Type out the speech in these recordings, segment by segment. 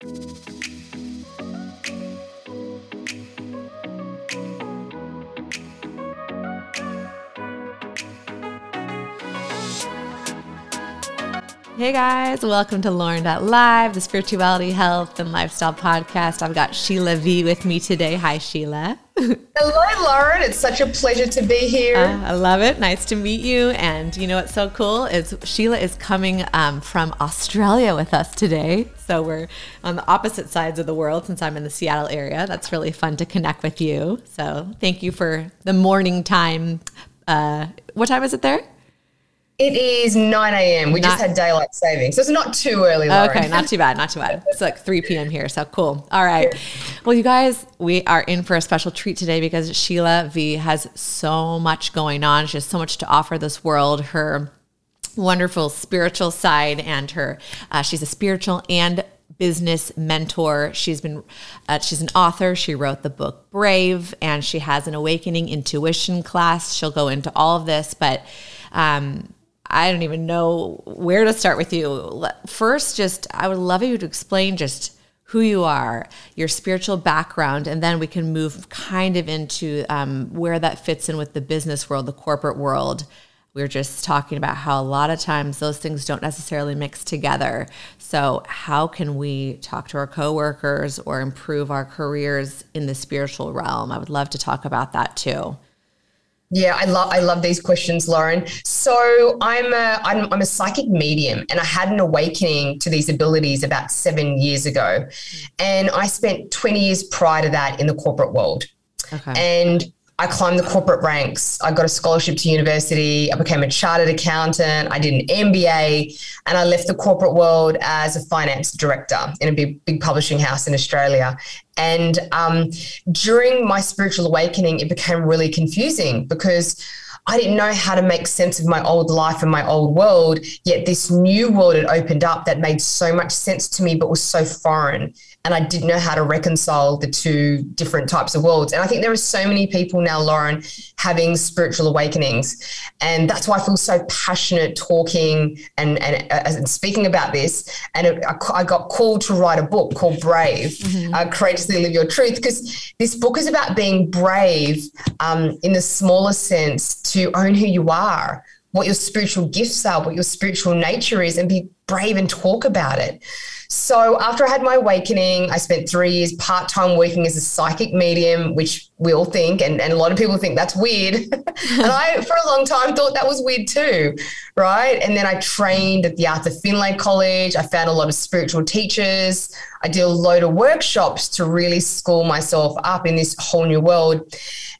Hey guys, welcome to Lauren.live, the spirituality, health, and lifestyle podcast. I've got Sheila V with me today. Hi, Sheila. Hello, Lauren. It's such a pleasure to be here. Uh, I love it. Nice to meet you. And you know what's so cool is Sheila is coming um, from Australia with us today. So we're on the opposite sides of the world since I'm in the Seattle area. That's really fun to connect with you. So thank you for the morning time. Uh, what time is it there? It is 9 a.m. We not, just had daylight saving. So it's not too early, Lauren. Okay, not too bad, not too bad. It's like 3 p.m. here, so cool. All right. Well, you guys, we are in for a special treat today because Sheila V has so much going on. She has so much to offer this world. Her wonderful spiritual side and her, uh, she's a spiritual and business mentor. She's been uh, she's an author. She wrote the book Brave and she has an awakening intuition class. She'll go into all of this, but um, I don't even know where to start with you. First, just I would love you to explain just who you are, your spiritual background, and then we can move kind of into um, where that fits in with the business world, the corporate world. We are just talking about how a lot of times those things don't necessarily mix together. So, how can we talk to our coworkers or improve our careers in the spiritual realm? I would love to talk about that too. Yeah, I love I love these questions, Lauren. So I'm a I'm, I'm a psychic medium, and I had an awakening to these abilities about seven years ago, and I spent 20 years prior to that in the corporate world. Okay. And I climbed the corporate ranks. I got a scholarship to university. I became a chartered accountant. I did an MBA and I left the corporate world as a finance director in a big, big publishing house in Australia. And um, during my spiritual awakening, it became really confusing because I didn't know how to make sense of my old life and my old world. Yet this new world had opened up that made so much sense to me, but was so foreign and I didn't know how to reconcile the two different types of worlds. And I think there are so many people now, Lauren, having spiritual awakenings, and that's why I feel so passionate talking and and, uh, and speaking about this. And it, I, I, got called to write a book called Brave, mm-hmm. uh, Courageously Live Your Truth, because this book is about being brave um, in the smallest sense to own who you are what your spiritual gifts are, what your spiritual nature is, and be brave and talk about it. So after I had my awakening, I spent three years part time working as a psychic medium, which we all think, and, and a lot of people think that's weird. and I, for a long time, thought that was weird too, right? And then I trained at the Arthur Finlay College. I found a lot of spiritual teachers. I did a load of workshops to really school myself up in this whole new world.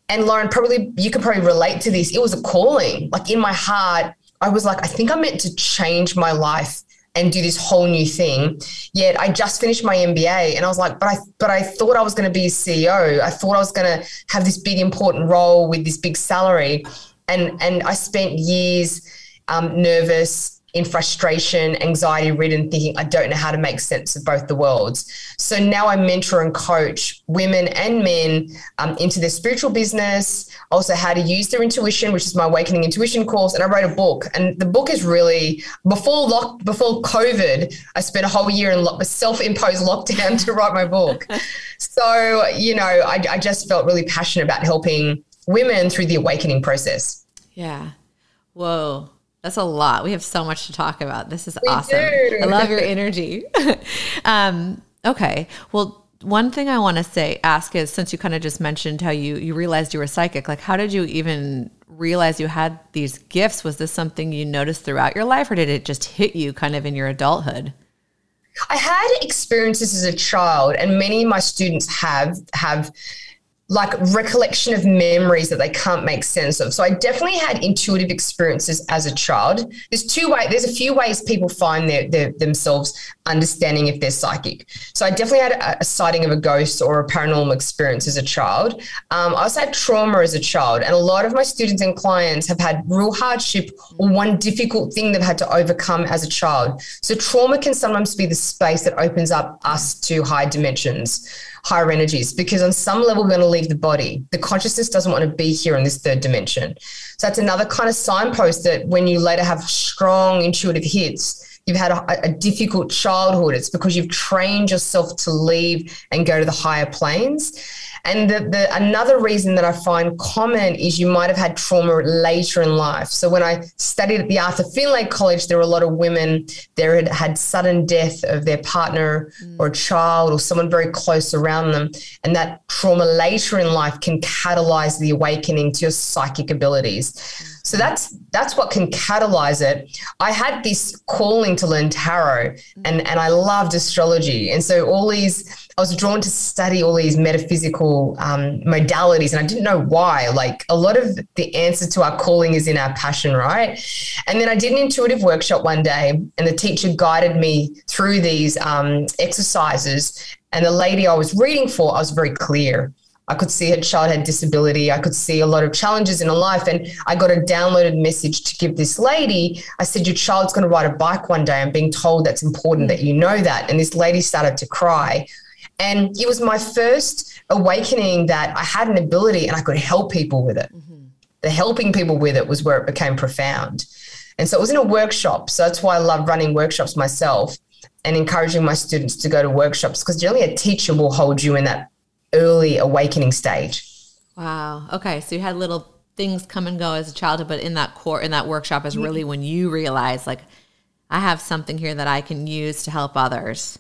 And Lauren, probably you can probably relate to this. It was a calling. Like in my heart, I was like, I think I'm meant to change my life and do this whole new thing. Yet I just finished my MBA and I was like, but I but I thought I was going to be a CEO. I thought I was going to have this big important role with this big salary. And and I spent years um, nervous, in frustration, anxiety ridden, thinking, I don't know how to make sense of both the worlds. So now I mentor and coach women and men um, into their spiritual business, also how to use their intuition, which is my Awakening Intuition course. And I wrote a book. And the book is really, before lock, before COVID, I spent a whole year in lo- self imposed lockdown to write my book. So, you know, I, I just felt really passionate about helping women through the awakening process. Yeah. Whoa. That's a lot. We have so much to talk about. This is we awesome. Do. I love your energy. um, okay. Well, one thing I want to say, ask is since you kind of just mentioned how you you realized you were psychic, like how did you even realize you had these gifts? Was this something you noticed throughout your life, or did it just hit you kind of in your adulthood? I had experiences as a child, and many of my students have have like recollection of memories that they can't make sense of. So I definitely had intuitive experiences as a child. There's two ways, there's a few ways people find their, their, themselves understanding if they're psychic. So I definitely had a, a, sighting of a ghost or a paranormal experience as a child. Um, I also had trauma as a child. And a lot of my students and clients have had real hardship or one difficult thing they've had to overcome as a child. So trauma can sometimes be the space that opens up us to high dimensions higher energies because on some level we're going to leave the body. The consciousness doesn't want to be here in this third dimension. So that's another kind of signpost that when you later have strong intuitive hits, you've had a, a, difficult childhood. It's because you've trained yourself to leave and go to the higher planes. And the, the, another reason that I find common is you might have had trauma later in life. So when I studied at the Arthur Finlay College, there were a lot of women there had had sudden death of their partner mm. or a child or someone very close around them, and that trauma later in life can catalyze the awakening to your psychic abilities. So that's that's what can catalyze it. I had this calling to learn tarot and and I loved astrology. And so all these I was drawn to study all these metaphysical um, modalities, and I didn't know why. Like a lot of the answer to our calling is in our passion, right? And then I did an intuitive workshop one day, and the teacher guided me through these um, exercises. And the lady I was reading for, I was very clear. I could see her child had disability. I could see a lot of challenges in her life. And I got a downloaded message to give this lady. I said, Your child's going to ride a bike one day. I'm being told that's important that you know that. And this lady started to cry. And it was my first awakening that I had an ability and I could help people with it. Mm-hmm. The helping people with it was where it became profound. And so it was in a workshop. So that's why I love running workshops myself and encouraging my students to go to workshops because generally a teacher will hold you in that early awakening stage. Wow. Okay. So you had little things come and go as a child, but in that core, in that workshop is really when you realize like, I have something here that I can use to help others.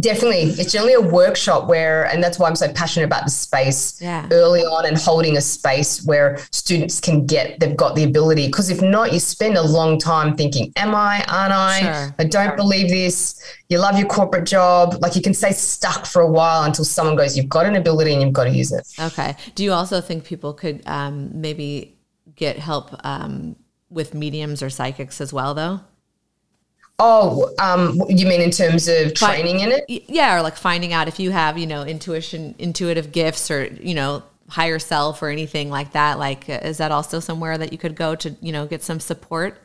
Definitely. It's generally a workshop where, and that's why I'm so passionate about the space yeah. early on and holding a space where students can get, they've got the ability. Because if not, you spend a long time thinking, Am I? Aren't I? Sure. I don't believe this. You love your corporate job. Like you can stay stuck for a while until someone goes, You've got an ability and you've got to use it. Okay. Do you also think people could um, maybe get help um, with mediums or psychics as well, though? Oh, um, you mean in terms of training in it? Yeah, or like finding out if you have, you know, intuition, intuitive gifts, or you know, higher self, or anything like that. Like, is that also somewhere that you could go to, you know, get some support?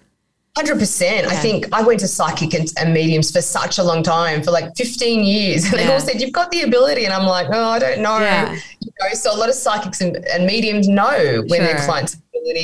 Hundred percent. I think I went to psychic and, and, mediums for such a long time, for like fifteen years, and yeah. they all said you've got the ability, and I'm like, oh, I don't know. Yeah. You know, so a lot of psychics and, and mediums know when sure. their clients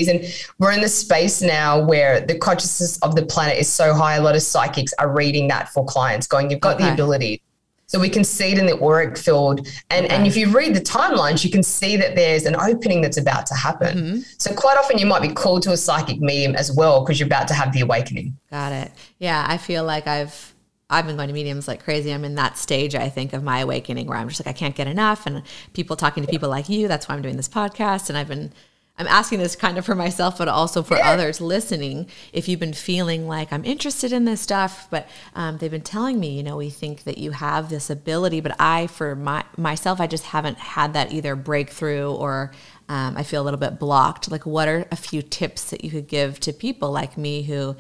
And we're in the space now where the consciousness of the planet is so high. A lot of psychics are reading that for clients, going, You've got okay. the ability. So we can see it in the auric field. And, okay. and if you read the timelines, you can see that there's an opening that's about to happen. Mm-hmm. So quite often you might be called to a psychic medium as well because you're about to have the awakening. Got it. Yeah. I feel like I've I've been going to mediums like crazy. I'm in that stage, I think, of my awakening where I'm just like, I can't get enough. And people talking to people like you, that's why I'm doing this podcast. And I've been I'm asking this kind of for myself, but also for yeah. others listening. If you've been feeling like I'm interested in this stuff, but um, they've been telling me, you know, we think that you have this ability, but I, for my myself, I just haven't had that either breakthrough or um, I feel a little bit blocked. Like, what are a few tips that you could give to people like me who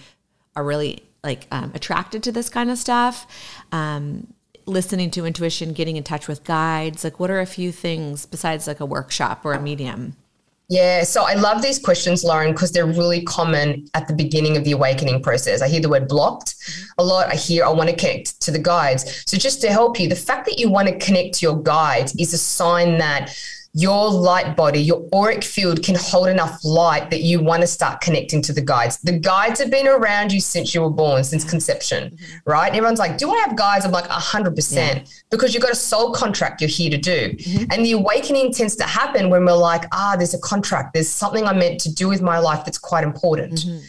are really like um, attracted to this kind of stuff? Um, listening to intuition, getting in touch with guides. Like, what are a few things besides like a workshop or a medium? Yeah, so I love these questions, Lauren, because they're really common at the beginning of the awakening process. I hear the word blocked a lot. I hear I want to connect to the guides. So, just to help you, the fact that you want to connect to your guides is a sign that your light body, your auric field can hold enough light that you want to start connecting to the guides. The guides have been around you since you were born, since conception, mm-hmm. right? And everyone's like, Do I have guides? I'm like, 100%, yeah. because you've got a soul contract you're here to do. Mm-hmm. And the awakening tends to happen when we're like, Ah, there's a contract, there's something I'm meant to do with my life that's quite important. Mm-hmm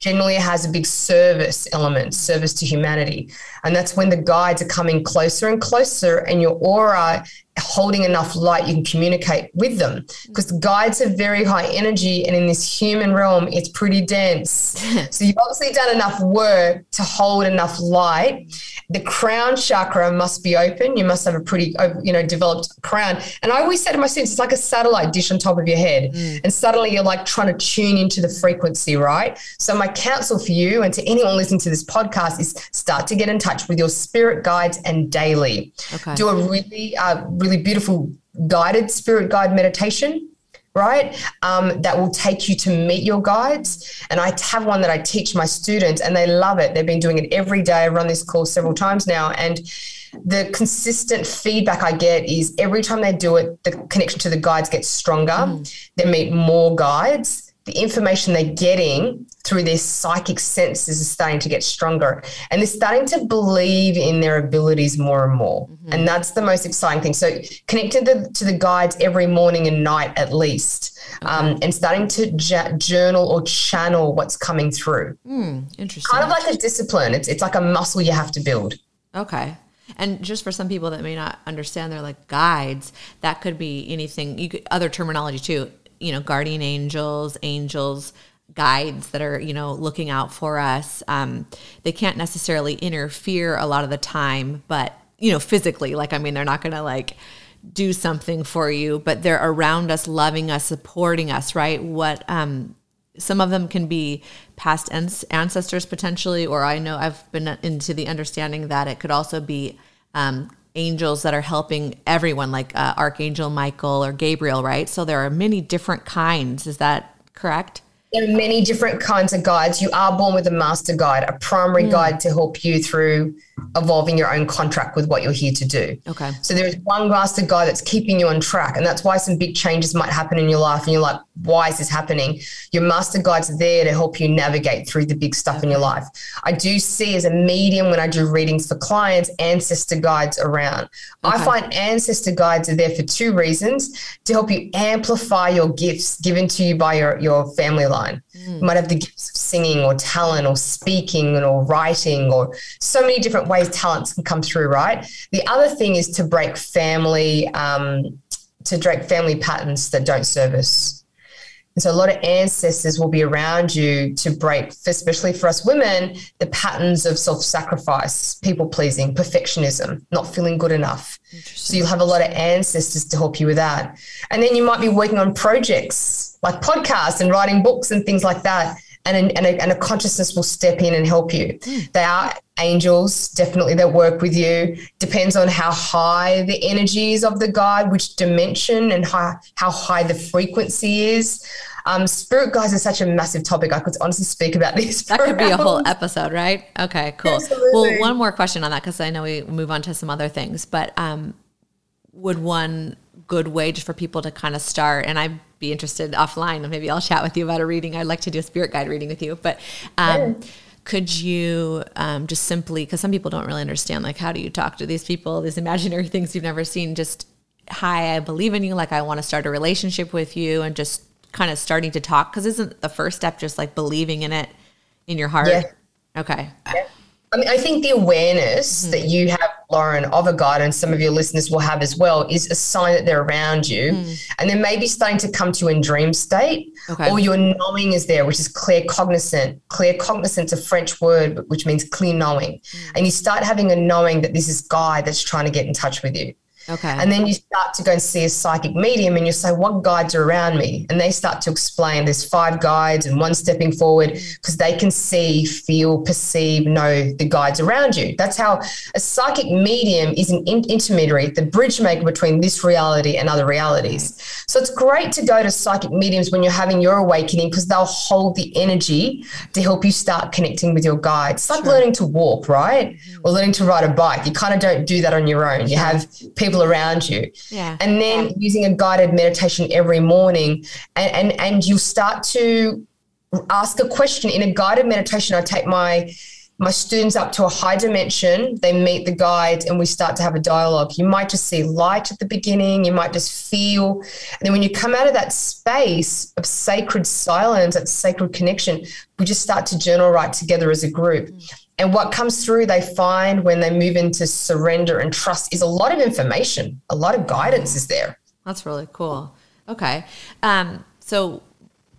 generally has a big service element, service to humanity. And that's when the guides are coming closer and closer, and your aura holding enough light, you can communicate with them because the guides have very high energy. And in this human realm, it's pretty dense. so you've obviously done enough work to hold enough light. The crown chakra must be open. You must have a pretty, you know, developed crown. And I always say to my students, it's like a satellite dish on top of your head. Mm. And suddenly you're like trying to tune into the frequency, right? So my counsel for you and to anyone listening to this podcast is start to get in touch with your spirit guides and daily. Okay. Do a really, uh, really really beautiful guided spirit guide meditation right? Um, that will take you to meet your guides. And I have one that I teach my students, and they love it. They've been doing it every day. I've run this course several times now, and the consistent feedback I get is every time they do it, the connection to the guides gets stronger. Mm. They meet more guides the information they're getting through their psychic senses is starting to get stronger and they're starting to believe in their abilities more and more. Mm-hmm. And that's the most exciting thing. So connecting to, to the guides every morning and night at least um, and starting to j- journal or channel what's coming through. Mm, interesting. Kind of like a discipline. It's, it's like a muscle you have to build. Okay. And just for some people that may not understand, they're like guides. That could be anything. You could, other terminology too. You know, guardian angels, angels, guides that are you know looking out for us. Um, they can't necessarily interfere a lot of the time, but you know, physically. Like, I mean, they're not going to like do something for you, but they're around us, loving us, supporting us. Right? What um, some of them can be past ancestors potentially, or I know I've been into the understanding that it could also be um, angels that are helping everyone, like uh, Archangel Michael or Gabriel, right? So there are many different kinds. Is that correct? There are many different kinds of guides. You are born with a master guide, a primary mm. guide to help you through evolving your own contract with what you're here to do. Okay. So there's one master guide that's keeping you on track. And that's why some big changes might happen in your life. And you're like, why is this happening? Your master guide's there to help you navigate through the big stuff okay. in your life. I do see as a medium when I do readings for clients, ancestor guides around. Okay. I find ancestor guides are there for two reasons to help you amplify your gifts given to you by your, your family line. Mm. You might have the gifts of singing or talent or speaking or writing or so many different ways talents can come through, right? The other thing is to break family, um, to break family patterns that don't service. And so a lot of ancestors will be around you to break, especially for us women, the patterns of self-sacrifice, people pleasing, perfectionism, not feeling good enough. So you'll have a lot of ancestors to help you with that. And then you might be working on projects like podcasts and writing books and things like that and a, and a, and a consciousness will step in and help you. Mm. They are angels, definitely, that work with you. Depends on how high the energy is of the guide, which dimension, and how, how high the frequency is. Um, spirit guides is such a massive topic. I could honestly speak about this. That could be a whole episode, right? Okay, cool. Absolutely. Well, one more question on that because I know we move on to some other things, but um, would one good way just for people to kind of start? And I be interested offline. Maybe I'll chat with you about a reading. I'd like to do a spirit guide reading with you. But um, could you um, just simply, because some people don't really understand, like, how do you talk to these people, these imaginary things you've never seen? Just, hi, I believe in you. Like, I want to start a relationship with you and just kind of starting to talk. Because isn't the first step just like believing in it in your heart? Yeah. Okay. Yeah. I mean, I think the awareness mm-hmm. that you have, Lauren, of a guide, and some of your listeners will have as well, is a sign that they're around you. Mm. And then maybe starting to come to you in dream state, okay. or your knowing is there, which is claircognizant. Clear cognizant is a French word, which means clear knowing. Mm. And you start having a knowing that this is guide that's trying to get in touch with you. Okay. And then you start to go and see a psychic medium and you say, What guides are around me? And they start to explain there's five guides and one stepping forward because they can see, feel, perceive, know the guides around you. That's how a psychic medium is an in- intermediary, the bridge maker between this reality and other realities. So it's great to go to psychic mediums when you're having your awakening because they'll hold the energy to help you start connecting with your guides. It's like sure. learning to walk, right? Mm-hmm. Or learning to ride a bike. You kind of don't do that on your own. You have people people around you. Yeah. And then yeah. using a guided meditation every morning and, and and you start to ask a question in a guided meditation. I take my my students up to a high dimension. They meet the guide and we start to have a dialogue. You might just see light at the beginning. You might just feel. And then when you come out of that space of sacred silence, that sacred connection, we just start to journal right together as a group. Mm. And what comes through, they find when they move into surrender and trust is a lot of information, a lot of guidance is there. That's really cool. Okay. Um, so,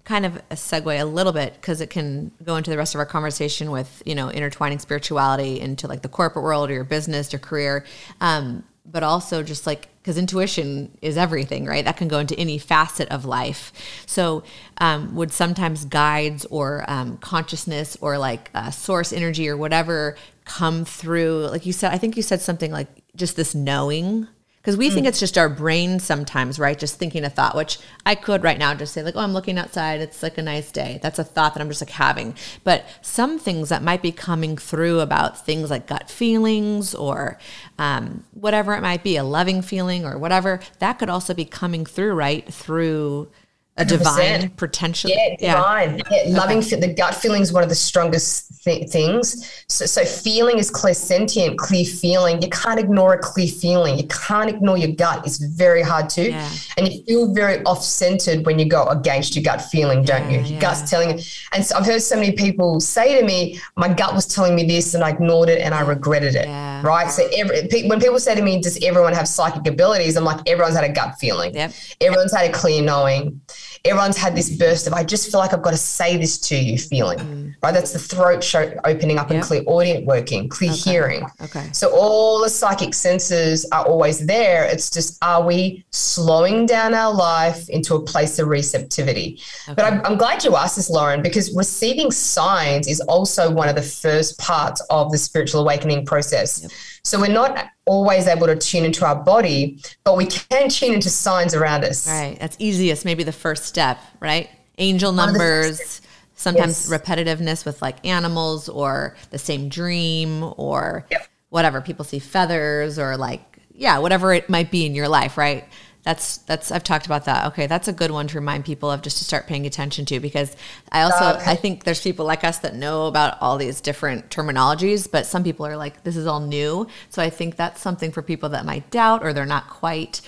kind of a segue a little bit because it can go into the rest of our conversation with, you know, intertwining spirituality into like the corporate world or your business, your career. Um, but also just like because intuition is everything right? That can go into any facet of life. So um, would sometimes guides or um, consciousness or like uh, source energy or whatever come through like you said i think you said something like just this knowing because we mm. think it's just our brain sometimes, right? Just thinking a thought, which I could right now just say, like, oh, I'm looking outside. It's like a nice day. That's a thought that I'm just like having. But some things that might be coming through about things like gut feelings or um, whatever it might be, a loving feeling or whatever, that could also be coming through, right? Through a divine potential. Yeah, divine. Yeah, yeah loving okay. the gut feeling is one of the strongest th- things. So, so feeling is clairsentient, clear feeling. You can't ignore a clear feeling. You can't ignore your gut. It's very hard to. Yeah. And you feel very off centered when you go against your gut feeling, don't you? Your gut's telling you. And so I've heard so many people say to me, my gut was telling me this and I ignored it and I regretted it. Right. So every, when people say to me, does everyone have psychic abilities? I'm like, everyone's had a gut feeling. Yep. Everyone's had a clear knowing everyone's had this burst of I just feel like I've got to say this to you feeling. Mm. Right? That's the throat show opening up yep. and clairaudience working, clear okay. hearing. Okay. So all the psychic senses are always there. It's just are we slowing down our life into a place of receptivity? Okay. But I'm, I'm glad you asked this, Lauren, because receiving signs is also one of the first parts of the spiritual awakening process. Yep. So we're not always able to tune into our body, but we can tune into signs around us. Right. That's easiest, maybe the first step, right? Angel numbers, sometimes yes. repetitiveness with like animals or the same dream or yep. whatever. People see feathers or like, yeah, whatever it might be in your life, right? That's that's I've talked about that. Okay, that's a good one to remind people of just to start paying attention to because I also okay. I think there's people like us that know about all these different terminologies, but some people are like this is all new. So I think that's something for people that might doubt or they're not quite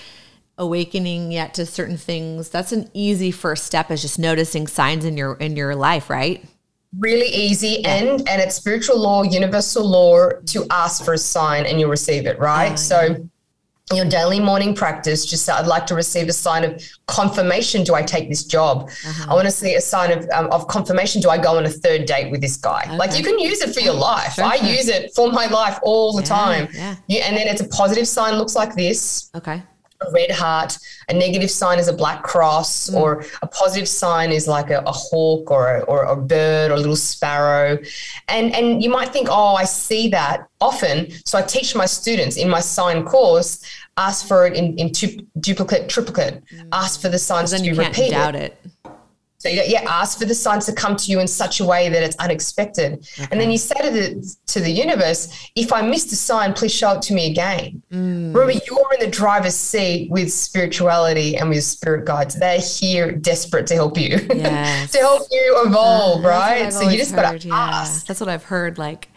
awakening yet to certain things. That's an easy first step is just noticing signs in your in your life, right? Really easy and and it's spiritual law, universal law to ask for a sign and you receive it, right? Uh, so your daily morning practice just i'd like to receive a sign of confirmation do i take this job uh-huh. i want to see a sign of, um, of confirmation do i go on a third date with this guy okay. like you can use it for your life sure, i sure. use it for my life all the yeah, time yeah. You, and then it's a positive sign looks like this okay a red heart. A negative sign is a black cross, mm. or a positive sign is like a, a hawk or a, or a bird or a little sparrow. And, and you might think, oh, I see that often. So I teach my students in my sign course, ask for it in, in tu- duplicate, triplicate, mm. ask for the signs to be repeated. doubt it. So yeah, ask for the signs to come to you in such a way that it's unexpected. Okay. And then you say to the to the universe, if I missed a sign, please show it to me again. Mm. Remember, you're in the driver's seat with spirituality and with spirit guides. They're here desperate to help you. Yes. to help you evolve, uh, right? So you just got to yeah. ask. That's what I've heard. Like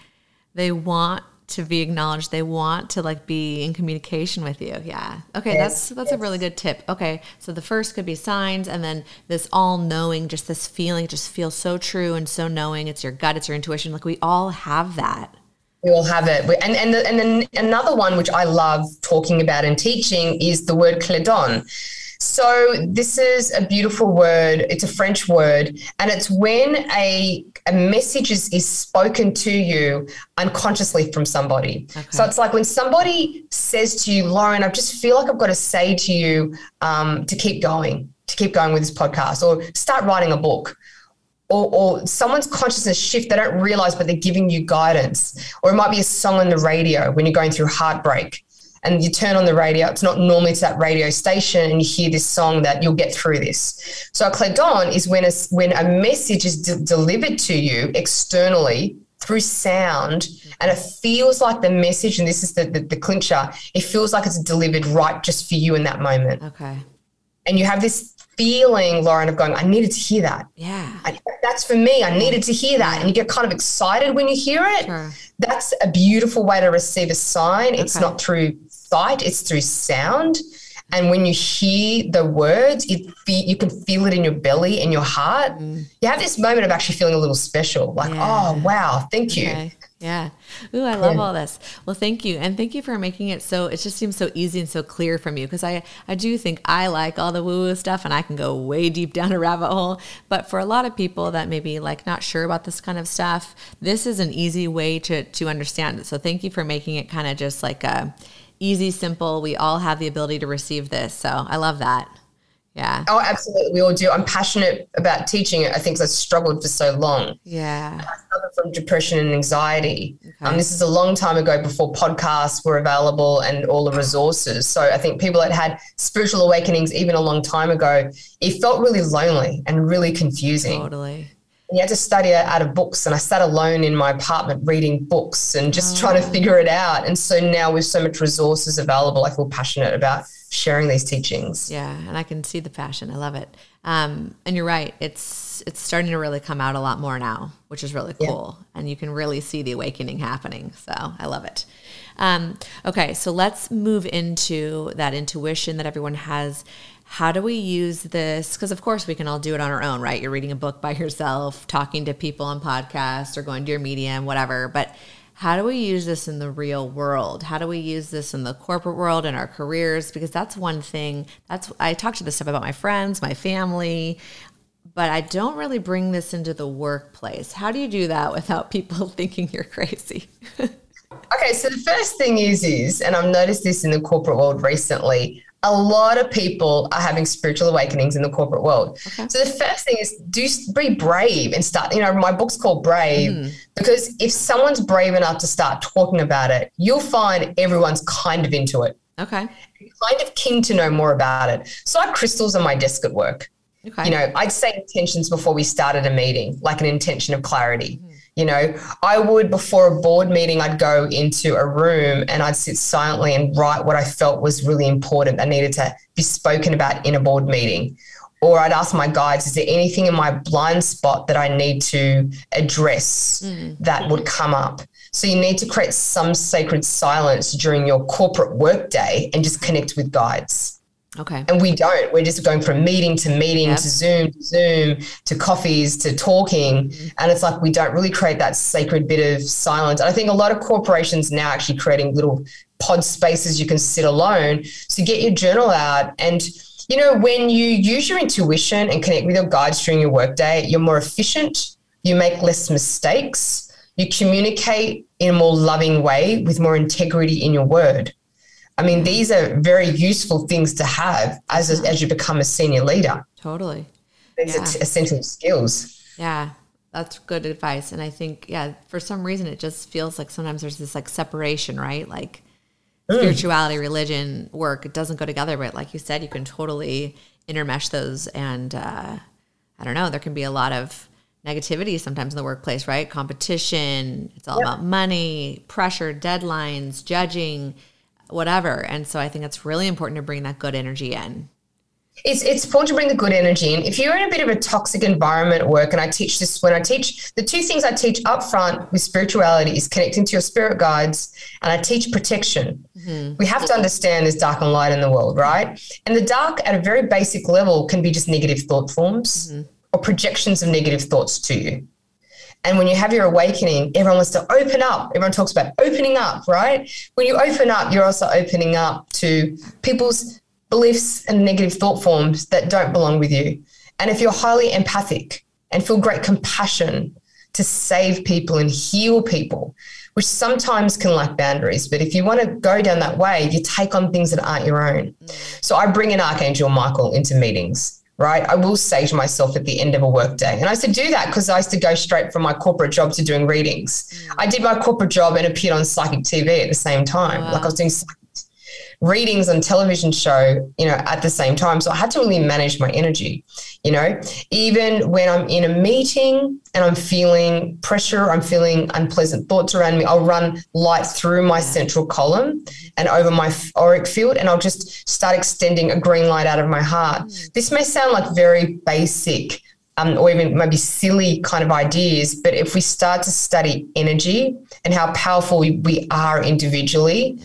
they want to be acknowledged. They want to like be in communication with you. Yeah. Okay, yes, that's that's yes. a really good tip. Okay. So the first could be signs and then this all knowing, just this feeling just feels so true and so knowing. It's your gut, it's your intuition. Like we all have that. We all have it. And and the, and then another one which I love talking about and teaching is the word cledon. So this is a beautiful word. It's a French word, and it's when a a message is, is spoken to you unconsciously from somebody. Okay. So it's like when somebody says to you, Lauren, I just feel like I've got to say to you um, to keep going, to keep going with this podcast, or start writing a book. Or, or, someone's consciousness shift, they don't realize, but they're giving you guidance. Or it might be a song on the radio when you're going through heartbreak and you turn on the radio, it's not normally to that radio station, and you hear this song that you'll get through this. So a cledon is when a, when a message is de- delivered to you externally through sound, and it feels like the message, and this is the, the, the clincher, it feels like it's delivered right just for you in that moment. Okay. And you have this feeling, Lauren, of going, I needed to hear that. Yeah. I, that's for me. I needed to hear that. And you get kind of excited when you hear it. Sure. That's a beautiful way to receive a sign. Okay. It's not through sight, it's through sound. And when you hear the words, it fe- you can feel it in your belly and your heart. Mm. You have this moment of actually feeling a little special, like, yeah. oh, wow, thank okay. you. Yeah. Ooh, I love yeah. all this. Well, thank you. And thank you for making it so it just seems so easy and so clear from you because I I do think I like all the woo-woo stuff and I can go way deep down a rabbit hole, but for a lot of people that maybe like not sure about this kind of stuff, this is an easy way to to understand it. So thank you for making it kind of just like a easy, simple. We all have the ability to receive this. So I love that. Yeah. Oh, absolutely. We all do. I'm passionate about teaching it. I think I've struggled for so long. Yeah. I suffer from depression and anxiety. Okay. Um, this is a long time ago before podcasts were available and all the resources. So I think people that had spiritual awakenings even a long time ago, it felt really lonely and really confusing. Totally. You had to study out of books. And I sat alone in my apartment reading books and just oh. trying to figure it out. And so now with so much resources available, I feel passionate about sharing these teachings. Yeah, and I can see the passion. I love it. Um, and you're right. It's it's starting to really come out a lot more now, which is really cool. Yeah. And you can really see the awakening happening. So I love it. Um, okay, so let's move into that intuition that everyone has how do we use this? Because, of course, we can all do it on our own, right? You're reading a book by yourself, talking to people on podcasts, or going to your medium, whatever. But how do we use this in the real world? How do we use this in the corporate world in our careers? Because that's one thing. That's I talk to this stuff about my friends, my family, but I don't really bring this into the workplace. How do you do that without people thinking you're crazy? okay, so the first thing is is, and I've noticed this in the corporate world recently a lot of people are having spiritual awakenings in the corporate world. Okay. So the first thing is do be brave and start. You know, my book's called Brave mm. because if someone's brave enough to start talking about it, you'll find everyone's kind of into it. Okay. Kind of keen to know more about it. So I have crystals on my desk at work. Okay. You know, I'd say intentions before we started a meeting, like an intention of clarity. Mm. You know, I would before a board meeting, I'd go into a room and I'd sit silently and write what I felt was really important that needed to be spoken about in a board meeting. Or I'd ask my guides, is there anything in my blind spot that I need to address mm. that would come up? So you need to create some sacred silence during your corporate workday and just connect with guides. Okay. And we don't. We're just going from meeting to meeting yep. to Zoom to Zoom to coffees to talking. Mm-hmm. And it's like we don't really create that sacred bit of silence. And I think a lot of corporations now actually creating little pod spaces you can sit alone. So get your journal out. And, you know, when you use your intuition and connect with your guides during your workday, you're more efficient, you make less mistakes, you communicate in a more loving way with more integrity in your word. I mean, these are very useful things to have as, a, as you become a senior leader. Totally. These yeah. are t- essential skills. Yeah, that's good advice. And I think, yeah, for some reason, it just feels like sometimes there's this like separation, right? Like mm. spirituality, religion, work, it doesn't go together. But like you said, you can totally intermesh those. And uh, I don't know, there can be a lot of negativity sometimes in the workplace, right? Competition, it's all yep. about money, pressure, deadlines, judging whatever. And so I think it's really important to bring that good energy in. It's, it's important to bring the good energy in. If you're in a bit of a toxic environment at work, and I teach this when I teach, the two things I teach up front with spirituality is connecting to your spirit guides, and I teach protection. Mm-hmm. We have to understand there's dark and light in the world, right? And the dark at a very basic level can be just negative thought forms mm-hmm. or projections of negative thoughts to you. And when you have your awakening, everyone wants to open up. Everyone talks about opening up, right? When you open up, you're also opening up to people's beliefs and negative thought forms that don't belong with you. And if you're highly empathic and feel great compassion to save people and heal people, which sometimes can lack boundaries, but if you want to go down that way, you take on things that aren't your own. So I bring in Archangel Michael into meetings right? I will say to myself at the end of a workday. And I used to do that because I used to go straight from my corporate job to doing readings. Mm. I did my corporate job and appeared on psychic TV at the same time. Wow. Like I was doing readings on television show, you know, at the same time. So I had to really manage my energy, you know, even when I'm in a meeting and I'm feeling pressure, I'm feeling unpleasant thoughts around me, I'll run light through my central column and over my auric field, and I'll just start extending a green light out of my heart. Mm. This may sound like very basic. Um, or even maybe silly kind of ideas. But if we start to study energy and how powerful we, we are individually,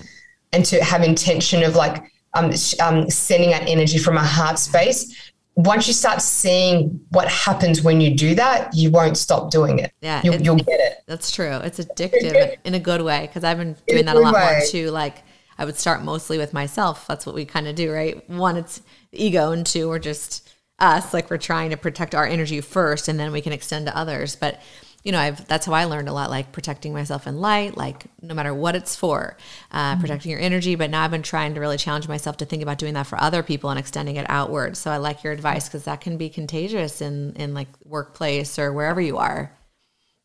and to have intention of like um, um, sending out energy from a heart space, once you start seeing what happens when you do that, you won't stop doing it. Yeah, you'll, it, you'll get it. That's true. It's addictive in a good way because I've been doing that a lot way. more too. Like I would start mostly with myself. That's what we kind of do, right? One, it's ego, and two, we're just us. Like we're trying to protect our energy first, and then we can extend to others. But you know, I've that's how I learned a lot, like protecting myself in light, like no matter what it's for, uh, mm-hmm. protecting your energy. But now I've been trying to really challenge myself to think about doing that for other people and extending it outward. So I like your advice because that can be contagious in in like workplace or wherever you are.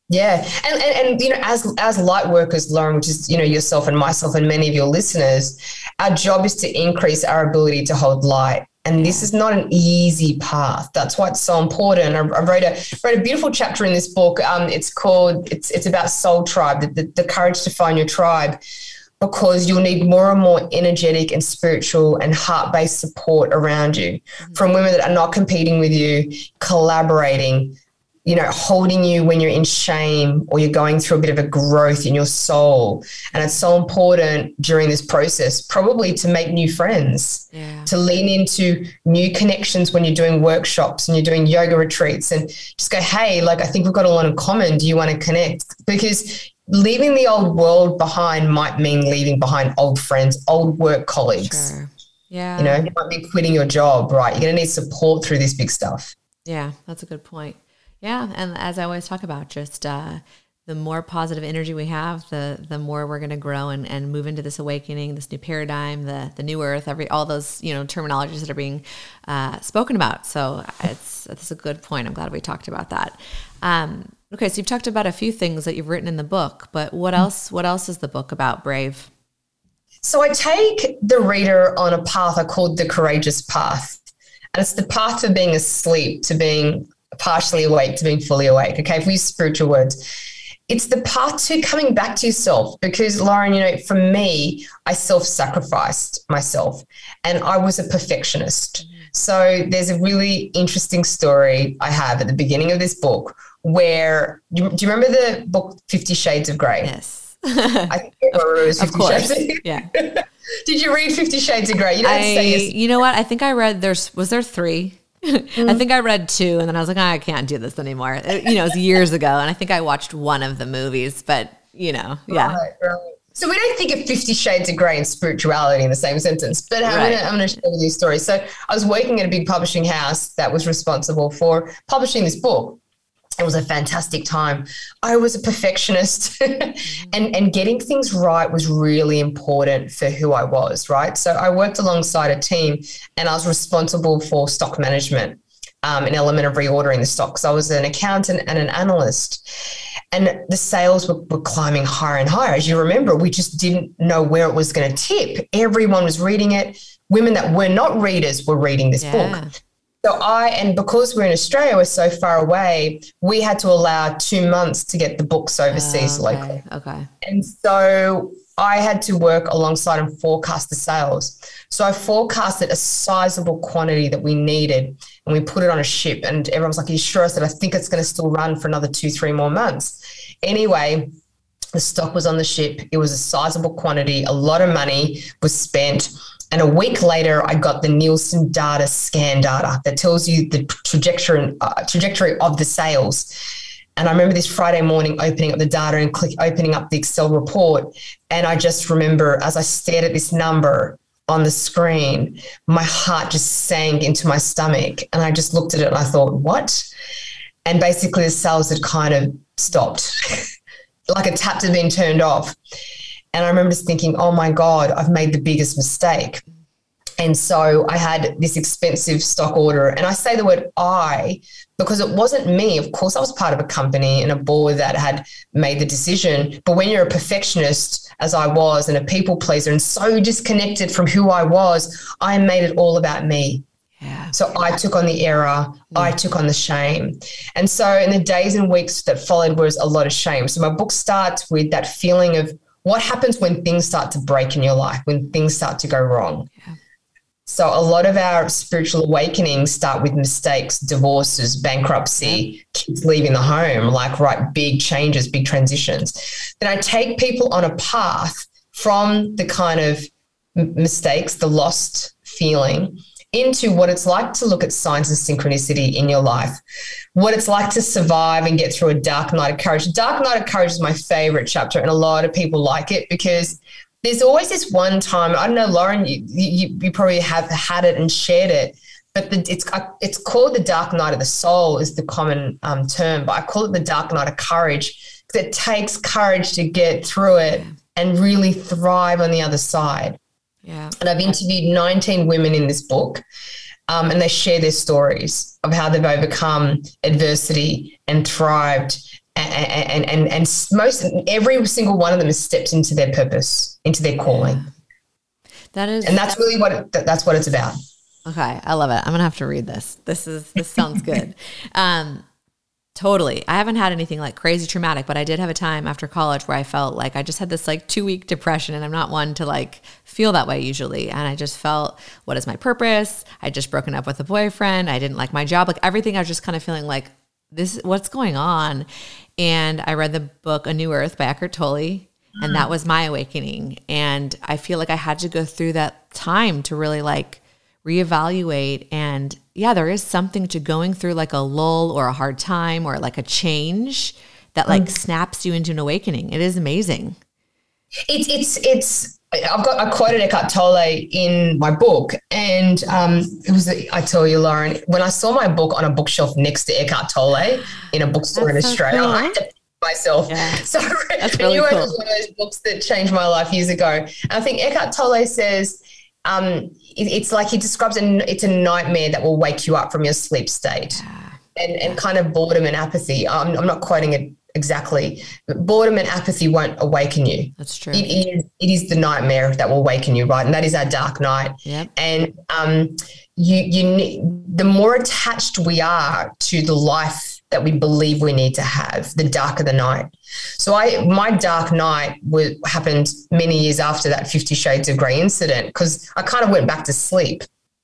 Yeah, and, and and you know, as as light workers, Lauren, which is you know yourself and myself and many of your listeners, our job is to increase our ability to hold light And this is not an easy path. That's why it's so important. I, I wrote a wrote a beautiful chapter in this book. Um, it's called it's it's about soul tribe, the, the, the courage to find your tribe because you'll need more and more energetic and spiritual and heart based support around you mm-hmm. from women that are not competing with you, collaborating, you know, holding you when you're in shame or you're going through a bit of a growth in your soul. And it's so important during this process, probably to make new friends, yeah. to lean into new connections when you're doing workshops and you're doing yoga retreats and just go, hey, like, I think we've got a lot in common. Do you want to connect? Because leaving the old world behind might mean leaving behind old friends, old work colleagues. Sure. Yeah. You know, you might be quitting your job, right? You're going to need support through this big stuff. Yeah, that's a good point. Yeah, and as I always talk about, just uh, the more positive energy we have, the the more we're going to grow and, and move into this awakening, this new paradigm, the the new earth, every all those you know terminologies that are being uh, spoken about. So it's it's a good point. I'm glad we talked about that. Um, okay, so you've talked about a few things that you've written in the book, but what else? What else is the book about? Brave. So I take the reader on a path I called the courageous path. And it's the path of being asleep to being partially awake to being fully awake. Okay, if we use spiritual words, it's the path to coming back to yourself because Lauren, you know, for me, I self-sacrificed myself and I was a perfectionist. So there's a really interesting story I have at the beginning of this book where do you, do you remember the book Fifty Shades of Grey? Yes. I think it was Fifty of course. Shades. Yeah. Did you read Fifty Shades of Grey? You don't I, say yes. You know what? I think I read there's was there three? Mm-hmm. I think I read two, and then I was like, oh, I can't do this anymore. It, you know, it was years ago, and I think I watched one of the movies, but you know, yeah. Right, right. So we don't think of Fifty Shades of Grey and spirituality in the same sentence, but I'm right. going to share with you a story. So I was working at a big publishing house that was responsible for publishing this book, it was a fantastic time. I was a perfectionist and, and getting things right was really important for who I was, right? So I worked alongside a team and I was responsible for stock management, um, an element of reordering the stocks. I was an accountant and an analyst. And the sales were, were climbing higher and higher. As you remember, we just didn't know where it was going to tip. Everyone was reading it. Women that were not readers were reading this yeah. book. So I, and because we're in Australia, we're so far away, we had to allow two months to get the books overseas oh, okay, locally. Okay. And so I had to work alongside and forecast the sales. So I forecasted a sizable quantity that we needed and we put it on a ship. And everyone was like, Are you sure? I said, I think it's going to still run for another two, three more months. Anyway, the stock was on the ship. It was a sizable quantity. A lot of money was spent and a week later, I got the Nielsen data scan data that tells you the trajectory, uh, trajectory of the sales. And I remember this Friday morning opening up the data and click opening up the Excel report. And I just remember as I stared at this number on the screen, my heart just sank into my stomach. And I just looked at it and I thought, what? And basically the sales had kind of stopped, like a tap had been turned off. And I remember just thinking, oh my God, I've made the biggest mistake. And so I had this expensive stock order. And I say the word I because it wasn't me. Of course, I was part of a company and a board that had made the decision. But when you're a perfectionist, as I was, and a people pleaser, and so disconnected from who I was, I made it all about me. Yeah. So I took on the error, I took on the shame. And so in the days and weeks that followed was a lot of shame. So my book starts with that feeling of what happens when things start to break in your life, when things start to go wrong. Yeah. So a lot of our spiritual awakenings start with mistakes, divorces, bankruptcy, kids leaving the home, like right big changes, big transitions. Then I take people on a path from the kind of mistakes, the lost feeling into what it's like to look at signs and synchronicity in your life, what it's like to survive and get through a dark night of courage. Dark Night of Courage is my favorite chapter, and a lot of people like it because there's always this one time. I don't know, Lauren, you, you, you probably have had it and shared it, but the, it's it's called the Dark Night of the Soul is the common um, term, but I call it the Dark Night of Courage because it takes courage to get through it and really thrive on the other side. Yeah. And I've interviewed 19 women in this book, um, and they share their stories of how they've overcome adversity and thrived. And, and, and, and most every single one of them has stepped into their purpose, into their calling. That is, and that's really what it, that's what it's about. Okay, I love it. I'm gonna have to read this. This is this sounds good. um, totally. I haven't had anything like crazy traumatic, but I did have a time after college where I felt like I just had this like two week depression, and I'm not one to like feel that way usually. And I just felt, what is my purpose? I just broken up with a boyfriend. I didn't like my job. Like everything, I was just kind of feeling like this. What's going on? And I read the book A New Earth by Eckhart Tolle. And that mm. was my awakening. And I feel like I had to go through that time to really like reevaluate and yeah there is something to going through like a lull or a hard time or like a change that like mm. snaps you into an awakening it is amazing it's it's it's I've got I quoted Eckhart Tolle in my book, and um, it was I tell you, Lauren, when I saw my book on a bookshelf next to Eckhart Tolle in a bookstore That's in Australia, cool. I had to myself. Yeah. So That's really cool. was one of those books that changed my life years ago. And I think Eckhart Tolle says um, it, it's like he describes it, it's a nightmare that will wake you up from your sleep state. Yeah. And, and kind of boredom and apathy. I'm, I'm not quoting it exactly. But boredom and apathy won't awaken you. That's true. It is, it is the nightmare that will awaken you, right? And that is our dark night. Yep. And um, you, you, the more attached we are to the life that we believe we need to have, the darker the night. So I my dark night was, happened many years after that 50 Shades of Grey incident because I kind of went back to sleep.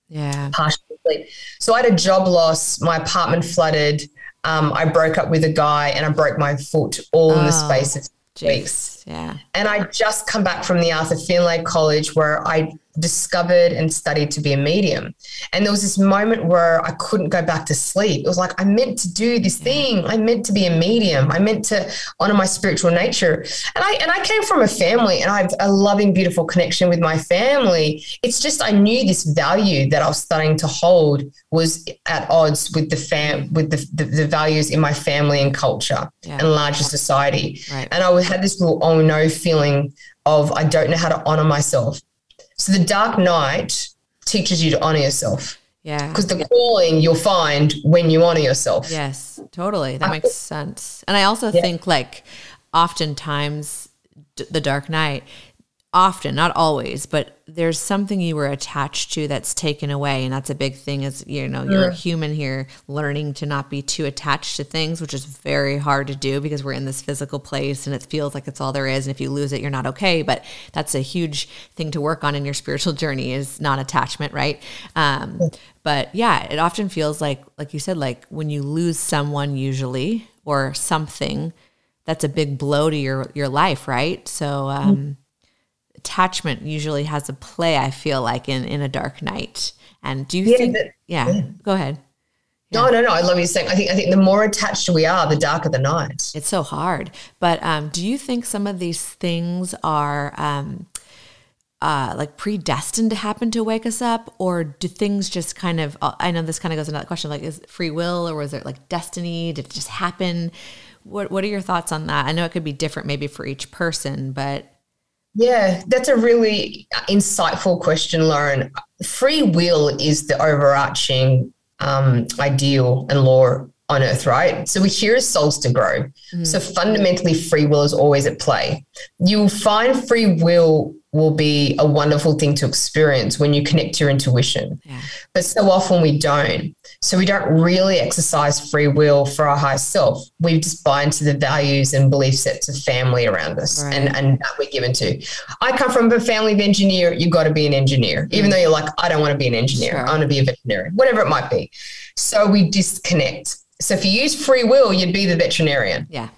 Yeah. Partially sleep. So I had a job loss, my apartment flooded. Um, I broke up with a guy and I broke my foot all oh, in the oh, space of geez. weeks. Yeah. And I just come back from the Arthur Findlay College where I discovered and studied to be a medium. And there was this moment where I couldn't go back to sleep. It was like I meant to do this thing. I meant to be a medium. I meant to honor my spiritual nature. And I and I came from a family and I have a loving, beautiful connection with my family. It's just I knew this value that I was starting to hold was at odds with the fam with the, the, the values in my family and culture yeah. and larger society. Right. And I had this little oh no feeling of I don't know how to honor myself. So the dark night teaches you to honor yourself. Yeah. Because the calling you'll find when you honor yourself. Yes, totally. That makes sense. And I also yeah. think like oftentimes the dark night often not always but there's something you were attached to that's taken away and that's a big thing is you know you're a human here learning to not be too attached to things which is very hard to do because we're in this physical place and it feels like it's all there is and if you lose it you're not okay but that's a huge thing to work on in your spiritual journey is non-attachment right? Um, but yeah it often feels like like you said like when you lose someone usually or something that's a big blow to your your life right? So um, mm attachment usually has a play, I feel like, in, in a dark night. And do you yeah, think, yeah, yeah, go ahead. No, no, no. I love you saying. I think I think the more attached we are, the darker the night. It's so hard. But um, do you think some of these things are um, uh, like predestined to happen to wake us up, or do things just kind of? Uh, I know this kind of goes into that question. Like, is free will, or was it like destiny? Did it just happen? What What are your thoughts on that? I know it could be different, maybe for each person, but yeah, that's a really insightful question, Lauren. Free will is the overarching um, ideal and law on earth, right? So we're here as souls to grow. Mm. So fundamentally, free will is always at play. You'll find free will will be a wonderful thing to experience when you connect to your intuition. Yeah. But so often we don't. So we don't really exercise free will for our higher self. We just buy into the values and belief sets of family around us right. and, and that we're given to. I come from a family of engineer, you've got to be an engineer, mm. even though you're like, I don't want to be an engineer. Sure. I want to be a veterinarian, whatever it might be. So we disconnect. So if you use free will, you'd be the veterinarian. Yeah.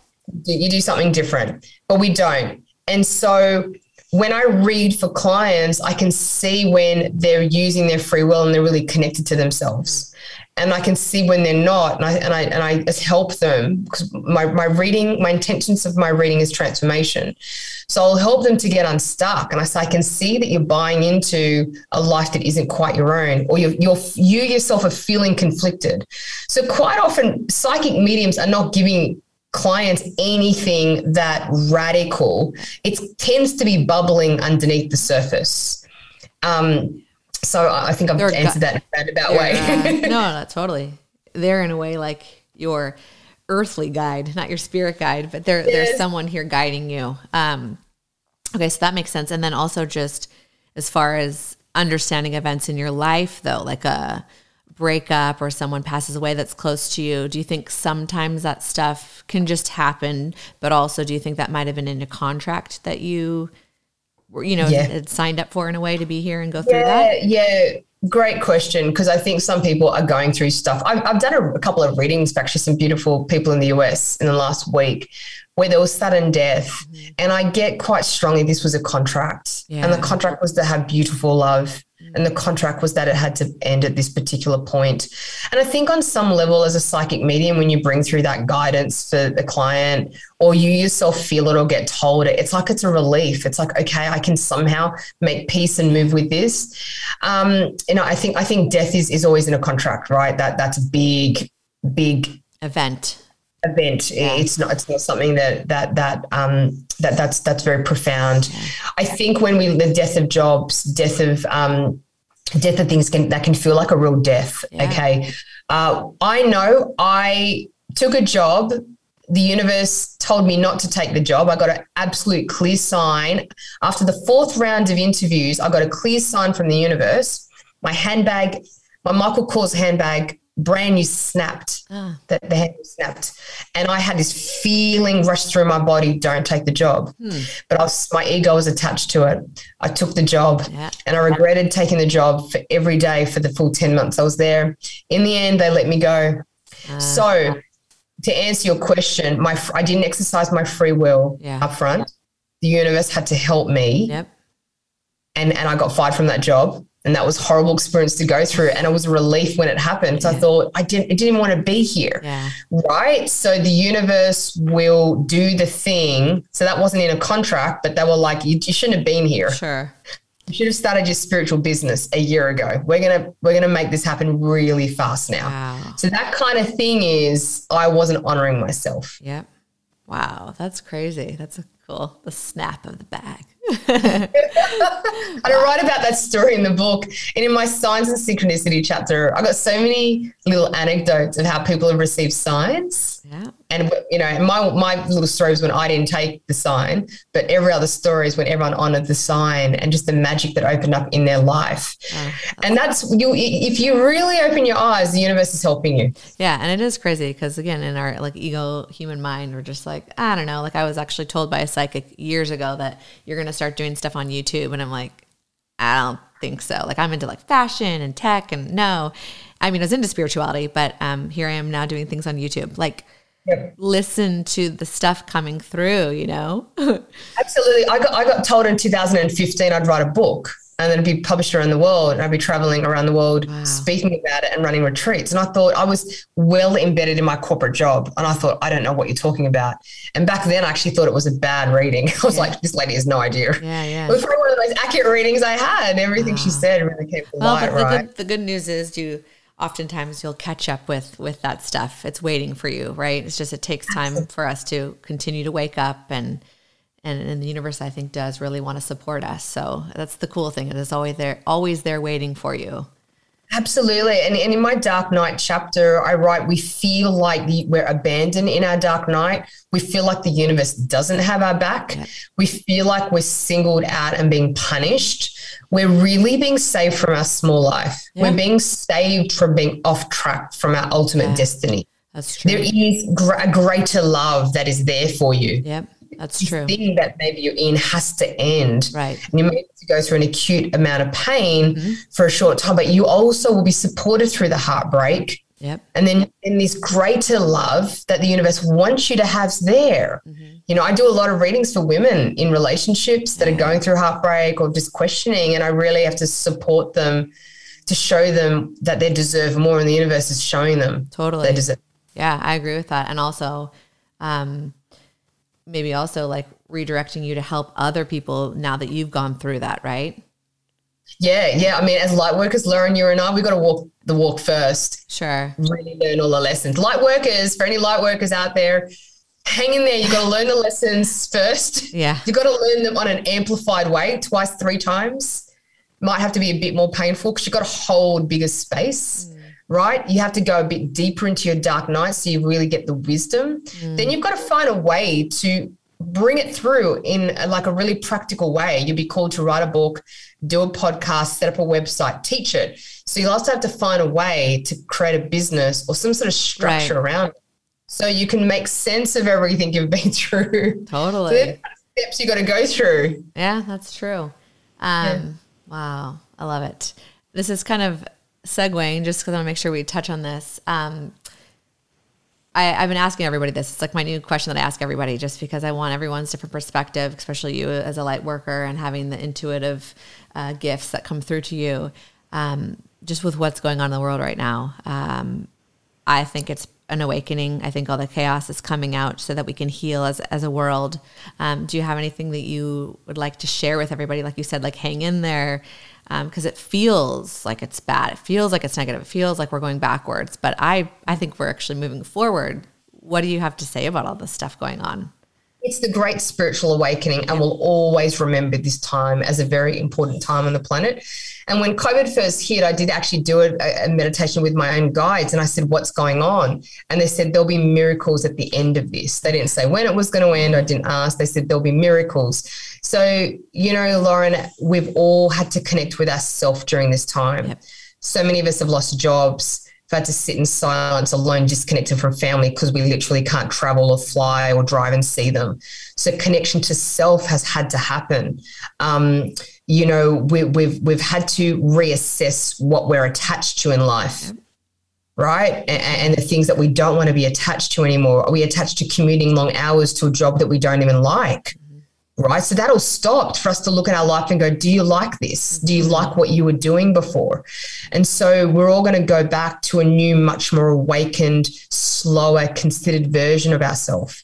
You do something different, but we don't. And so when I read for clients, I can see when they're using their free will and they're really connected to themselves. And I can see when they're not, and I and I and I help them because my, my reading, my intentions of my reading is transformation. So I'll help them to get unstuck. And I say, I can see that you're buying into a life that isn't quite your own, or you're, you're you yourself are feeling conflicted. So quite often, psychic mediums are not giving clients anything that radical, it tends to be bubbling underneath the surface. Um, so I think I've they're answered gu- that in a roundabout way. Uh, no, no, totally. They're in a way like your earthly guide, not your spirit guide, but there, yes. there's someone here guiding you. Um, okay, so that makes sense. And then also just as far as understanding events in your life though, like a breakup or someone passes away that's close to you, do you think sometimes that stuff can just happen? But also, do you think that might have been in a contract that you, were, you know, Yeah. had signed up for in a way to be here and go through Yeah, that? yeah. Great question. Because I think some people are going through stuff. I've, I've done a, a couple of readings for actually some beautiful people in the US in the last week where there was sudden death. And I get quite strongly this was a contract. And the contract was to have beautiful love. And the contract was that it had to end at this particular point. And I think on some level, as a psychic medium, when you bring through that guidance for the client or you yourself feel it or get told it, it's like it's a relief. It's like, okay, I can somehow make peace and move with this. Um, you know, I think I think death is is always in a contract, right? That that's a big, big Event. Event. It's not it's not something that that that um that that's that's very profound. I think when we the death of jobs, death of um death of things can that can feel like a real death. Yeah. Okay. Uh, I know I took a job. The universe told me not to take the job. I got an absolute clear sign. After the fourth round of interviews, I got a clear sign from the universe. My handbag, my Michael Kors handbag, brand new snapped Ah, that the head snapped. And I had this feeling rush through my body, don't take the job. Hmm. But I was, my ego was attached to it. I took the job yeah. and I regretted taking the job for every day for the full 10 months I was there. In the end, they let me go. Uh, So to answer your question, my I didn't exercise my free will Yeah. up front. The universe had to help me yep. and and I got fired from that job. And that was a horrible experience to go through. And it was a relief when it happened. So I thought I didn't I didn't want to be here. Yeah. Right. So the universe will do the thing. So that wasn't in a contract, but they were like, you, you shouldn't have been here. Sure. You should have started your spiritual business a year ago. We're gonna we're gonna make this happen really fast now. Wow. So that kind of thing is I wasn't honoring myself. Yep. Wow. That's crazy. That's a cool. The snap of the bag. I write about that story in the book. And in my signs and synchronicity chapter, I got so many little anecdotes of how people have received signs. Yeah. And you know, my my little story was when I didn't take the sign, but every other story is when everyone honored the sign and just the magic that opened up in their life. Oh, wow. And that's you. If you really open your eyes, the universe is helping you. Yeah, and it is crazy because again, in our like ego human mind, we're just like, I don't know. Like I was actually told by a psychic years ago that you're gonna start doing stuff on YouTube, and I'm like, I don't think so. Like I'm into like fashion and tech, and no, I mean I was into spirituality, but um, here I am now doing things on YouTube. Like Yep. listen to the stuff coming through, you know. Absolutely. I got I got told in 2015 I'd write a book and then it'd be published around the world and I'd be traveling around the world Wow. speaking about it and running retreats. And I thought I was well embedded in my corporate job. And I thought, I don't know what you're talking about. And back then I actually thought it was a bad reading. I was Yeah. like, this lady has no idea. yeah, yeah. It was probably one of the most accurate readings I had. Everything she said really came to Well, light, but the right? good, the good news is you oftentimes you'll catch up with with that stuff. It's waiting for you, right? It's just it takes time for us to continue to wake up and and, and the universe I think does really want to support us. So that's the cool thing. It is always there always there waiting for you. Absolutely. And, and in my Dark Night chapter, I write, we feel like the, we're abandoned in our dark night. We feel like the universe doesn't have our back. Yeah. We feel like we're singled out and being punished. We're really being saved from our small life. Yeah. We're being saved from being off track from our ultimate Yeah. destiny. That's true. There is gr- a greater love that is there for you. yep, that's true. Thing that maybe you're in has to end. Right. And you may need to go through an acute amount of pain Mhm. for a short time, but you also will be supported through the heartbreak. Yep. And then in this greater love that the universe wants you to have there. Mhm. You know, I do a lot of readings for women in relationships that are going through heartbreak or just questioning, and I really have to support them to show them that they deserve more, and the universe is showing them Totally. they deserve. Yeah, I agree with that. And also, um, maybe also like redirecting you to help other people now that you've gone through that, right? Yeah, yeah. I mean, as light workers, Lauren, you and I, we've got to walk the walk first. Sure. really learn all the lessons. Light workers, for any light workers out there, hang in there. You've got to learn the lessons first. Yeah. You've got to learn them on an amplified way, twice, three times. Might have to be a bit more painful because you've got to hold bigger space, mm. right? You have to go a bit deeper into your dark night so you really get the wisdom. Mm. Then you've got to find a way to bring it through in like a really practical way. You'd be called to write a book, do a podcast, set up a website, teach it. So you'll also have to find a way to create a business or some sort of structure right. around it. So you can make sense of everything you've been through. Totally. So steps you got to go through. Yeah, that's true. Um, yeah. Wow. I love it. This is kind of segueing just because I want to make sure we touch on this. Um, I, have been asking everybody this. It's like my new question that I ask everybody, just because I want everyone's different perspective, especially you as a light worker and having the intuitive uh, gifts that come through to you. Um, just with what's going on in the world right now, um, I think it's an awakening. I think all the chaos is coming out so that we can heal as as a world. Um, do you have anything that you would like to share with everybody? Like you said, like hang in there because um, it feels like it's bad. It feels like it's negative. It feels like we're going backwards. But I, I think we're actually moving forward. What do you have to say about all this stuff going on? It's the great spiritual awakening, and we'll always remember this time as a very important time on the planet. And when COVID first hit, I did actually do a, a, meditation with my own guides, and I said, "What's going on?" And they said there'll be miracles at the end of this. They didn't say when it was going to end. I didn't ask. They said there'll be miracles. So you know, Lauren, we've all had to connect with ourselves during this time. Yep. So many of us have lost jobs had to sit in silence alone, disconnected from family because we literally can't travel or fly or drive and see them. So connection to self has had to happen. Um, you know, we, we've we've had to reassess what we're attached to in life. Right. And, and the things that we don't want to be attached to anymore. Are we attached to commuting long hours to a job that we don't even like? Mm-hmm. right? So that all stopped for us to look at our life and go, do you like this? Do you mm-hmm. like what you were doing before? And so we're all going to go back to a new, much more awakened, slower, considered version of ourselves.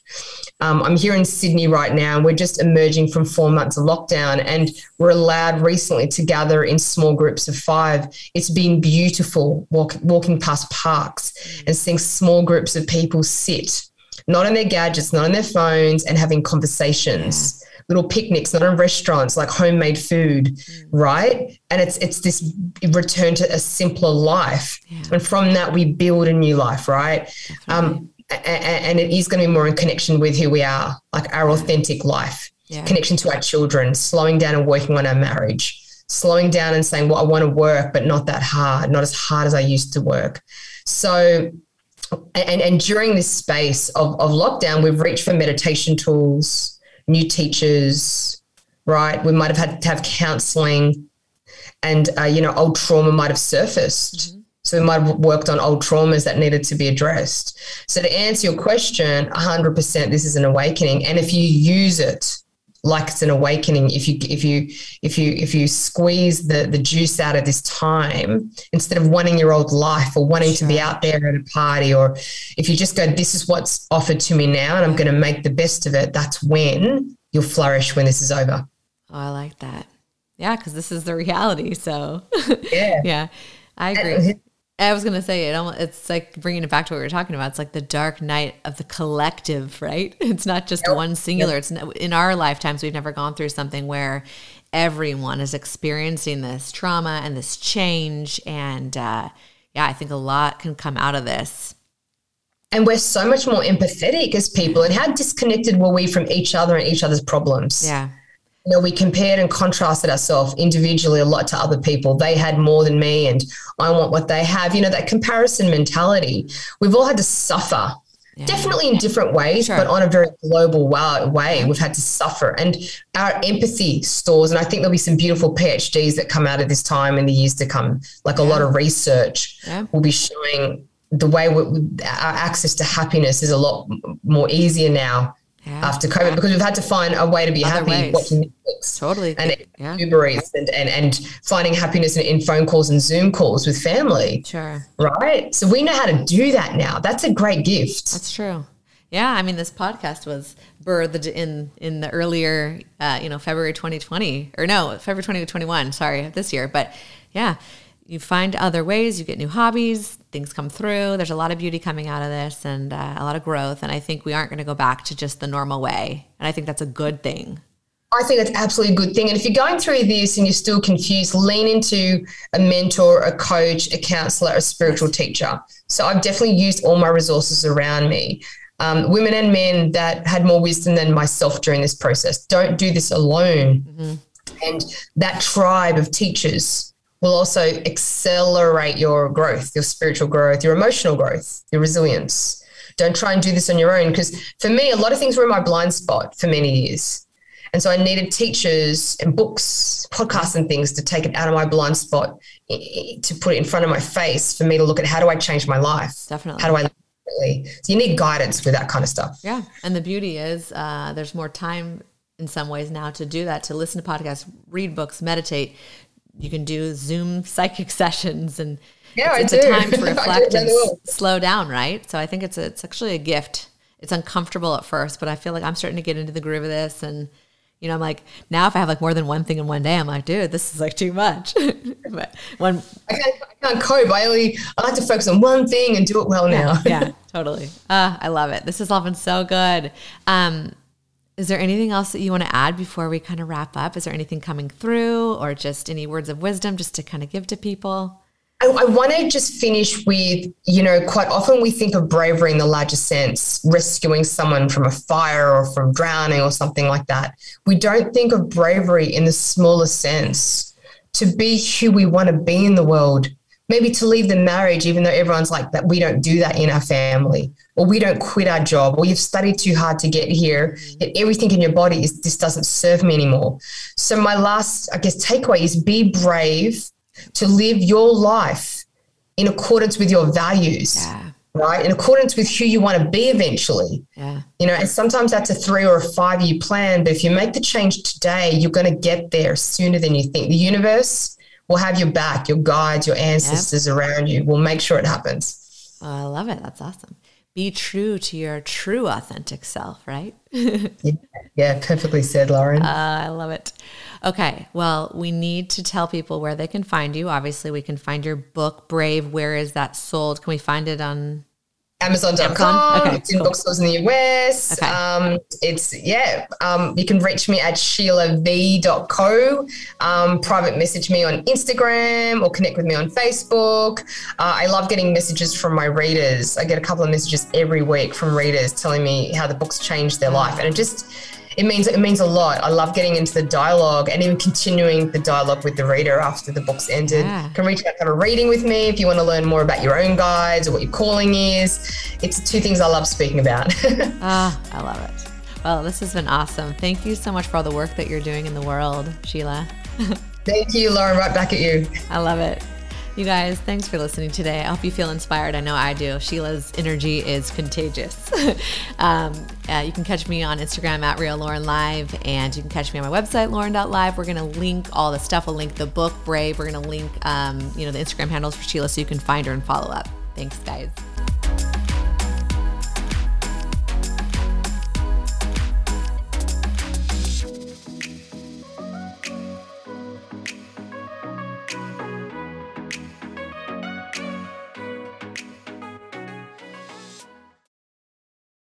Um, I'm here in Sydney right now, and we're just emerging from four months of lockdown, and we're allowed recently to gather in small groups of five. It's been beautiful walk, walking past parks and seeing small groups of people sit, not on their gadgets, not on their phones, and having conversations. Yeah little picnics, not in restaurants, like homemade food, mm. right? And it's it's this return to a simpler life, yeah. and from that we build a new life, right? Um, and, and it is going to be more in connection with who we are, like our authentic life, yeah. connection to our children, slowing down and working on our marriage, slowing down and saying, "Well, I want to work, but not that hard, not as hard as I used to work." So and, and during this space of, of lockdown, we've reached for meditation tools, new teachers, right? We might have had to have counseling and, uh, you know, old trauma might have surfaced. Mm-hmm. So we might have worked on old traumas that needed to be addressed. So to answer your question, 100% this is an awakening. And if you use it like it's an awakening if you if you if you if you squeeze the the juice out of this time instead of wanting your old life or wanting sure. to be out there at a party or if you just go this is what's offered to me now and i'm going to make the best of it that's when you'll flourish when this is over oh i like that yeah because this is the reality so yeah yeah i agree I was gonna say it. Almost, it's like bringing it back to what we were talking about. It's like the dark night of the collective, right? It's not just yep. one singular. Yep. It's in our lifetimes we've never gone through something where everyone is experiencing this trauma and this change. And uh, yeah, I think a lot can come out of this. And we're so much more empathetic as people. And how disconnected were we from each other and each other's problems? Yeah you know, we compared and contrasted ourselves individually a lot to other people. They had more than me, and I want what they have. You know, that comparison mentality. We've all had to suffer, yeah. definitely in different ways, sure. but on a very global way. We've had to suffer, and our empathy stores. And I think there'll be some beautiful PhDs that come out of this time in the years to come. Like yeah. a lot of research yeah. will be showing the way we, our access to happiness is a lot more easier now yeah. after COVID because we've had to find a way to be Other happy ways. watching Netflix. Totally. And yeah. Uber Eats and, and, and finding happiness in, in, phone calls and Zoom calls with family. Sure. Right. So we know how to do that now. That's a great gift. That's true. Yeah, I mean, this podcast was birthed in in the earlier, uh, you know, February 2020, or no, February 2021. Sorry, this year. But yeah, you find other ways, you get new hobbies, things come through. There's a lot of beauty coming out of this and uh, a lot of growth. And I think we aren't going to go back to just the normal way. And I think that's a good thing. I think that's absolutely a good thing. And if you're going through this and you're still confused, lean into a mentor, a coach, a counselor, a spiritual teacher. So I've definitely used all my resources around me. um, women and men that had more wisdom than myself during this process. Don't do this alone. Mm-hmm. And that tribe of teachers will also accelerate your growth, your spiritual growth, your emotional growth, your resilience. Don't try and do this on your own. Because for me, a lot of things were in my blind spot for many years. And so I needed teachers and books, podcasts, and things to take it out of my blind spot, to put it in front of my face for me to look at how do I change my life? Definitely. How do I so you need guidance with that kind of stuff. Yeah. And the beauty is uh, there's more time in some ways now to do that, to listen to podcasts, read books, meditate. You can do Zoom psychic sessions and yeah, it's, it's a time to reflect and slow down, right? So I think it's a, it's actually a gift. It's uncomfortable at first, but I feel like I'm starting to get into the groove of this and you know, I'm like, now if I have like more than one thing in one day, I'm like, dude, this is like too much. but when I can't, I can't cope, I only, I like to focus on one thing and do it well now. yeah, yeah totally. Uh, I love it. This has all been so good. Um, is there anything else that you want to add before we kind of wrap up? Is there anything coming through or just any words of wisdom just to kind of give to people? I, I want to just finish with, you know, quite often we think of bravery in the larger sense, rescuing someone from a fire or from drowning or something like that. We don't think of bravery in the smaller sense to be who we want to be in the world. Maybe to leave the marriage, even though everyone's like that, we don't do that in our family, or we don't quit our job, or you've studied too hard to get here, mm-hmm. yet everything in your body is this doesn't serve me anymore. So, my last, I guess, takeaway is be brave to live your life in accordance with your values. Yeah. Right, in accordance with who you want to be eventually. Yeah. You know, and sometimes that's a three or a five year plan, but if you make the change today, you're going to get there sooner than you think. The universe will have your back, your guides, your ancestors yep. around you We'll make sure it happens. Oh, I love it. That's awesome. Be true to your true authentic self, right? yeah, yeah, perfectly said, Lauren. Uh, I love it. Okay, well, we need to tell people where they can find you. Obviously, we can find your book, Brave. Where is that sold? Can we find it on Amazon.com. Amazon? Okay, it's in bookstores in the US. Okay. Um, it's, yeah, um, you can reach me at sheilav.co. Um, private message me on Instagram or connect with me on Facebook. Uh, I love getting messages from my readers. I get a couple of messages every week from readers telling me how the book's changed their life. And it just, it means it means a lot. I love getting into the dialogue and even continuing the dialogue with the reader after the book's ended. Yeah. You can reach out have a reading with me if you want to learn more about your own guides or what your calling is. It's two things I love speaking about. ah, I love it. Well, this has been awesome. Thank you so much for all the work that you're doing in the world, Sheila. Thank you, Lauren. Right back at you. I love it. You guys, thanks for listening today. I hope you feel inspired. I know I do. Sheila's energy is contagious. um, uh, you can catch me on Instagram at Real Lauren Live, and you can catch me on my website, lauren.live. We're going to link all the stuff. We'll link the book, Brave. We're going to link, um, you know, the Instagram handles for Sheila so you can find her and follow up. Thanks, guys.